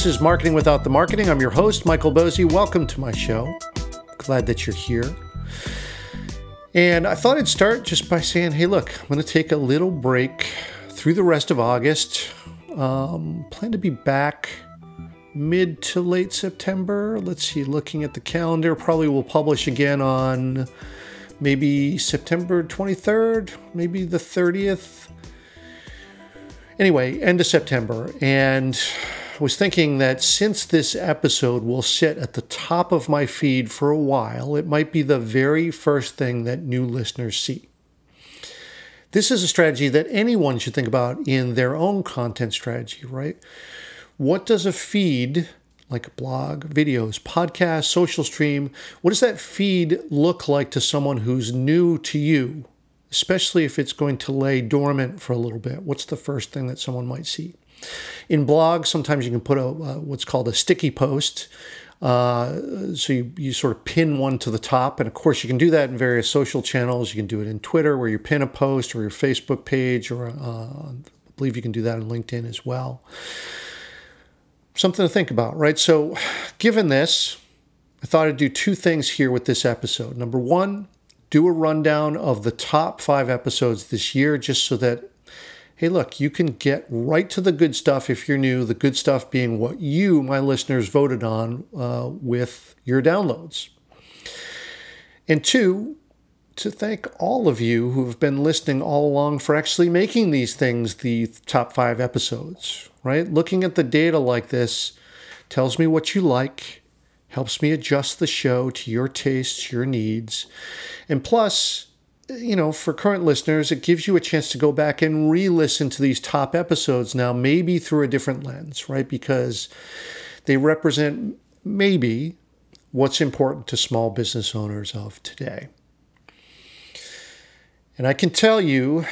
This is Marketing Without the Marketing. I'm your host, Michael Bozi. Welcome to my show. Glad that you're here. And I thought I'd start just by saying, hey, look, I'm going to take a little break through the rest of August. Um, plan to be back mid to late September. Let's see, looking at the calendar, probably will publish again on maybe September 23rd, maybe the 30th. Anyway, end of September. And was thinking that since this episode will sit at the top of my feed for a while, it might be the very first thing that new listeners see. This is a strategy that anyone should think about in their own content strategy, right? What does a feed, like a blog, videos, podcast, social stream, what does that feed look like to someone who's new to you, especially if it's going to lay dormant for a little bit? What's the first thing that someone might see? In blogs, sometimes you can put a uh, what's called a sticky post. Uh, so you, you sort of pin one to the top. And of course, you can do that in various social channels. You can do it in Twitter where you pin a post or your Facebook page, or uh, I believe you can do that on LinkedIn as well something to think about, right? So, given this, I thought I'd do two things here with this episode. Number one, do a rundown of the top five episodes this year, just so that, hey, look, you can get right to the good stuff if you're new, the good stuff being what you, my listeners, voted on uh, with your downloads. And two, to thank all of you who have been listening all along for actually making these things the top five episodes right? Looking at the data like this tells me what you like, helps me adjust the show to your tastes, your needs. And plus, you know, for current listeners, it gives you a chance to go back and re listen to these top episodes now, maybe through a different lens, right? Because they represent maybe what's important to small business owners of today. And I can tell you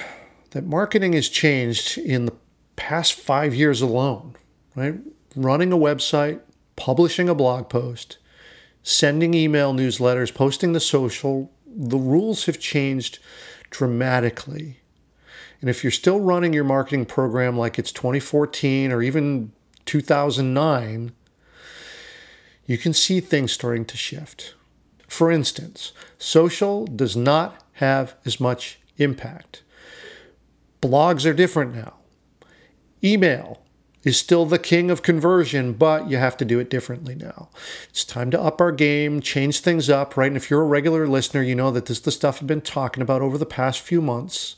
that marketing has changed in the past five years alone, right? Running a website, publishing a blog post, sending email newsletters, posting the social, the rules have changed dramatically. And if you're still running your marketing program like it's 2014 or even 2009, you can see things starting to shift. For instance, social does not have as much impact. Blogs are different now. Email is still the king of conversion, but you have to do it differently now. It's time to up our game, change things up, right? And if you're a regular listener, you know that this is the stuff I've been talking about over the past few months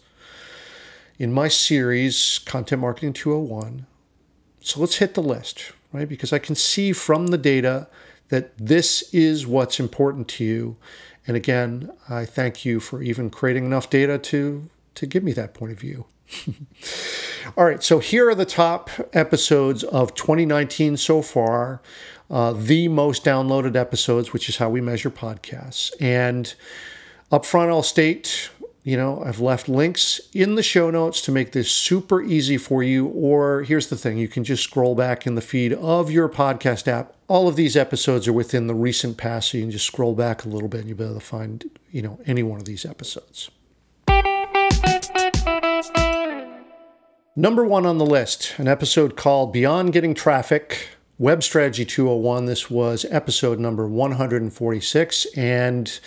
in my series, Content Marketing 201. So let's hit the list, right? Because I can see from the data that this is what's important to you. And again, I thank you for even creating enough data to, to give me that point of view. All right, so here are the top episodes of 2019 so far, uh, the most downloaded episodes, which is how we measure podcasts. And up front, I'll state, you know, I've left links in the show notes to make this super easy for you. Or here's the thing you can just scroll back in the feed of your podcast app. All of these episodes are within the recent past, so you can just scroll back a little bit and you'll be able to find, you know, any one of these episodes. Number one on the list, an episode called Beyond Getting Traffic, Web Strategy 201. This was episode number 146. And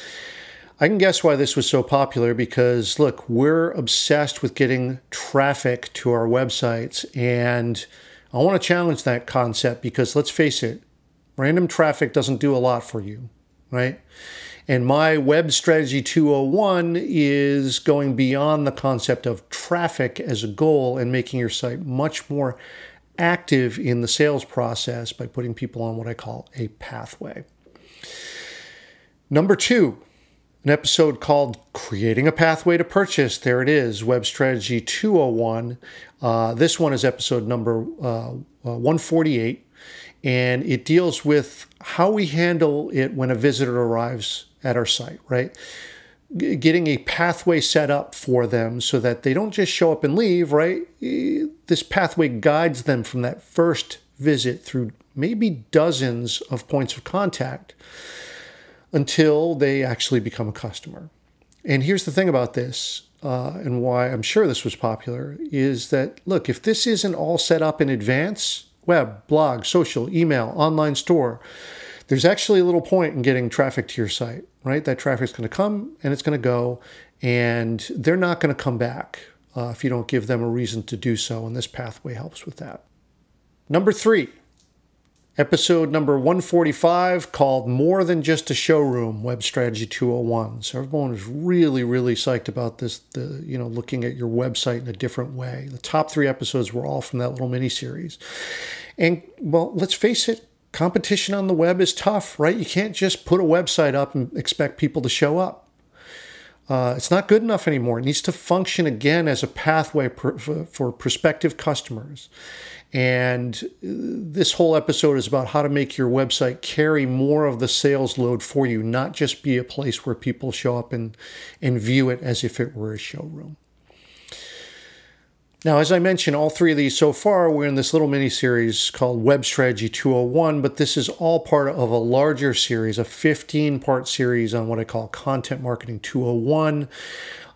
I can guess why this was so popular because, look, we're obsessed with getting traffic to our websites. And I want to challenge that concept because let's face it, random traffic doesn't do a lot for you, right? And my web strategy 201 is going beyond the concept of traffic as a goal and making your site much more active in the sales process by putting people on what I call a pathway. Number two, an episode called Creating a Pathway to Purchase. There it is, Web Strategy 201. Uh, this one is episode number uh, uh, 148, and it deals with how we handle it when a visitor arrives at our site, right? Getting a pathway set up for them so that they don't just show up and leave, right? This pathway guides them from that first visit through maybe dozens of points of contact until they actually become a customer. And here's the thing about this, uh, and why I'm sure this was popular, is that look, if this isn't all set up in advance, web, blog, social, email, online store, there's actually a little point in getting traffic to your site, right? That traffic's going to come and it's going to go, and they're not going to come back uh, if you don't give them a reason to do so. And this pathway helps with that. Number three, episode number 145 called More Than Just a Showroom Web Strategy 201. So everyone was really, really psyched about this, the, you know, looking at your website in a different way. The top three episodes were all from that little mini series. And well, let's face it, competition on the web is tough, right? You can't just put a website up and expect people to show up. Uh, it's not good enough anymore. It needs to function again as a pathway per, for, prospective customers. And uh, this whole episode is about how to make your website carry more of the sales load for you, not just be a place where people show up and, and view it as if it were a showroom. Now, as I mentioned, all three of these so far, we're in this little mini series called Web Strategy 201, but this is all part of a larger series, a 15 part series on what I call Content Marketing 201,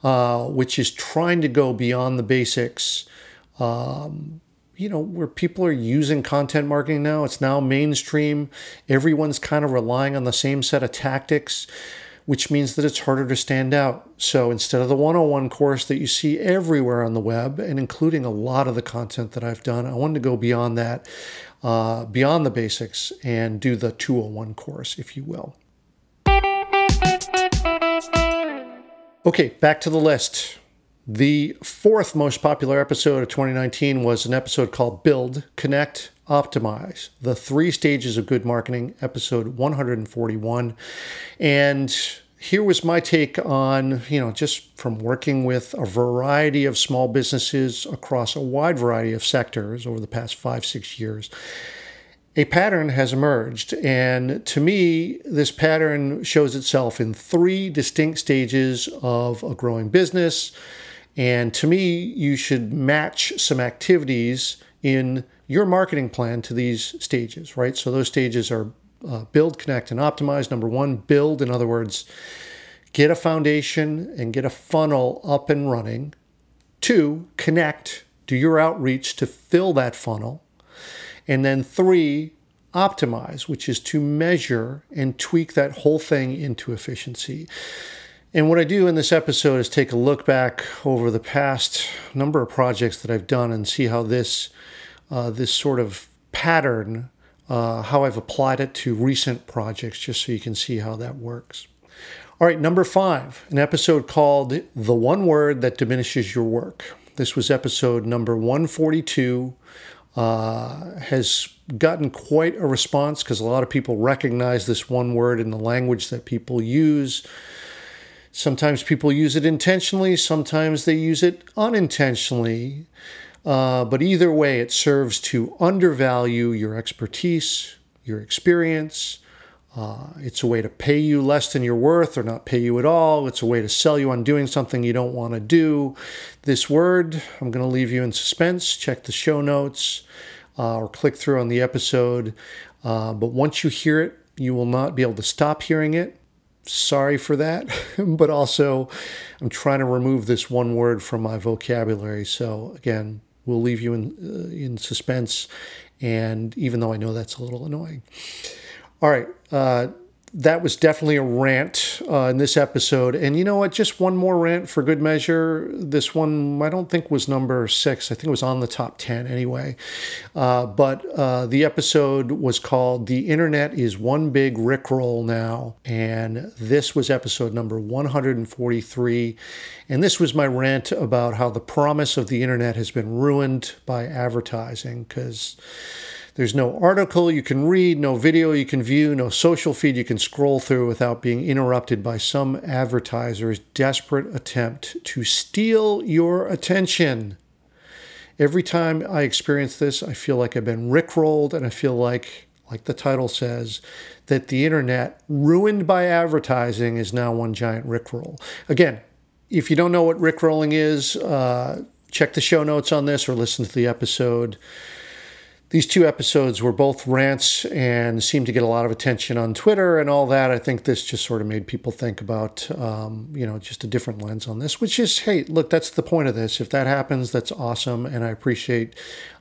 uh, which is trying to go beyond the basics. Um, you know, where people are using content marketing now, it's now mainstream. Everyone's kind of relying on the same set of tactics which means that it's harder to stand out. So instead of the 101 course that you see everywhere on the web, and including a lot of the content that I've done, I wanted to go beyond that, uh, beyond the basics, and do the 201 course, if you will. Okay, back to the list. The fourth most popular episode of 2019 was an episode called Build, Connect, Optimize, the three stages of good marketing, episode 141. And here was my take on, you know, just from working with a variety of small businesses across a wide variety of sectors over the past five, six years. A pattern has emerged. And to me, this pattern shows itself in three distinct stages of a growing business. And to me, you should match some activities in your marketing plan to these stages, right? So those stages are uh, build, connect, and optimize. Number one, build, in other words, get a foundation and get a funnel up and running. Two, connect, do your outreach to fill that funnel. And then three, optimize, which is to measure and tweak that whole thing into efficiency. And what I do in this episode is take a look back over the past number of projects that I've done and see how this uh, this sort of pattern, uh, how I've applied it to recent projects, just so you can see how that works. All right, number five, an episode called The One Word That Diminishes Your Work. This was episode number 142. Uh, has gotten quite a response because a lot of people recognize this one word in the language that people use. Sometimes people use it intentionally, sometimes they use it unintentionally. Uh, but either way, it serves to undervalue your expertise, your experience. Uh, it's a way to pay you less than you're worth or not pay you at all. It's a way to sell you on doing something you don't want to do. This word, I'm going to leave you in suspense. Check the show notes uh, or click through on the episode. Uh, but once you hear it, you will not be able to stop hearing it. Sorry for that. but also, I'm trying to remove this one word from my vocabulary. So, again, will leave you in uh, in suspense. And even though I know that's a little annoying. All right. Uh, that was definitely a rant uh, in this episode. And you know what? Just one more rant for good measure. This one, I don't think was number six. I think it was on the top 10 anyway. Uh, but uh, the episode was called The Internet is One Big Rickroll Now. And this was episode number 143. And this was my rant about how the promise of the internet has been ruined by advertising because there's no article you can read, no video you can view, no social feed you can scroll through without being interrupted by some advertiser's desperate attempt to steal your attention. Every time I experience this, I feel like I've been rickrolled and I feel like, like the title says, that the internet, ruined by advertising, is now one giant rickroll. Again, if you don't know what rickrolling is, uh, check the show notes on this or listen to the episode these two episodes were both rants and seemed to get a lot of attention on Twitter and all that. I think this just sort of made people think about, um, you know, just a different lens on this, which is, hey, look, that's the point of this. If that happens, that's awesome, and I appreciate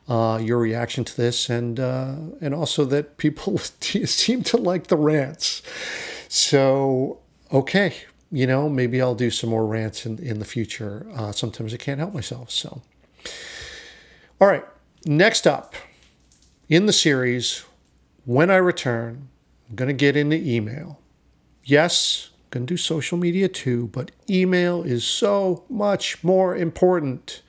uh, your reaction to this, and uh, and also that people seem to like the rants. So, okay, you know, maybe I'll do some more rants in in the future. Uh, sometimes I can't help myself. So, all right, next up in the series, when I return, I'm going to get into email. Yes, I'm going to do social media too, but email is so much more important.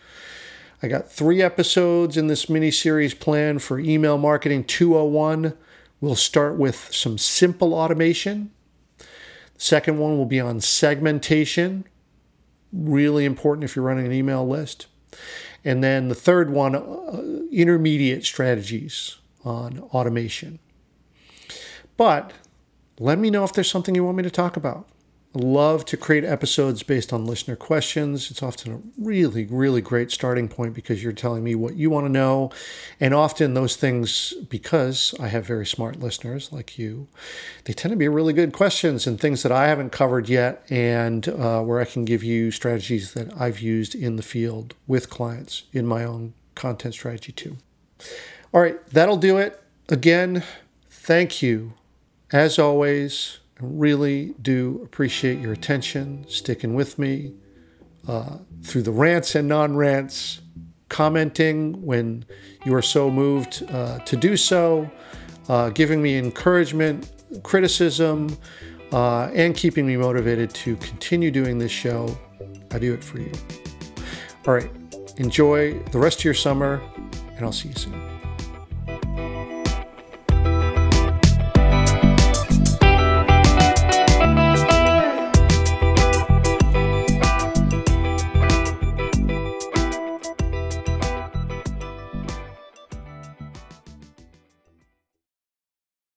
I got three episodes in this mini series planned for Email Marketing 201. We'll start with some simple automation. The second one will be on segmentation, really important if you're running an email list. And then the third one, uh, intermediate strategies on automation. But let me know if there's something you want me to talk about. Love to create episodes based on listener questions. It's often a really, really great starting point because you're telling me what you want to know. And often those things, because I have very smart listeners like you, they tend to be really good questions and things that I haven't covered yet, and uh, where I can give you strategies that I've used in the field with clients in my own content strategy too. All right, that'll do it. Again, thank you, as always I really do appreciate your attention, sticking with me uh, through the rants and non rants, commenting when you are so moved uh, to do so, uh, giving me encouragement, criticism, uh, and keeping me motivated to continue doing this show. I do it for you. All right. Enjoy the rest of your summer, and I'll see you soon.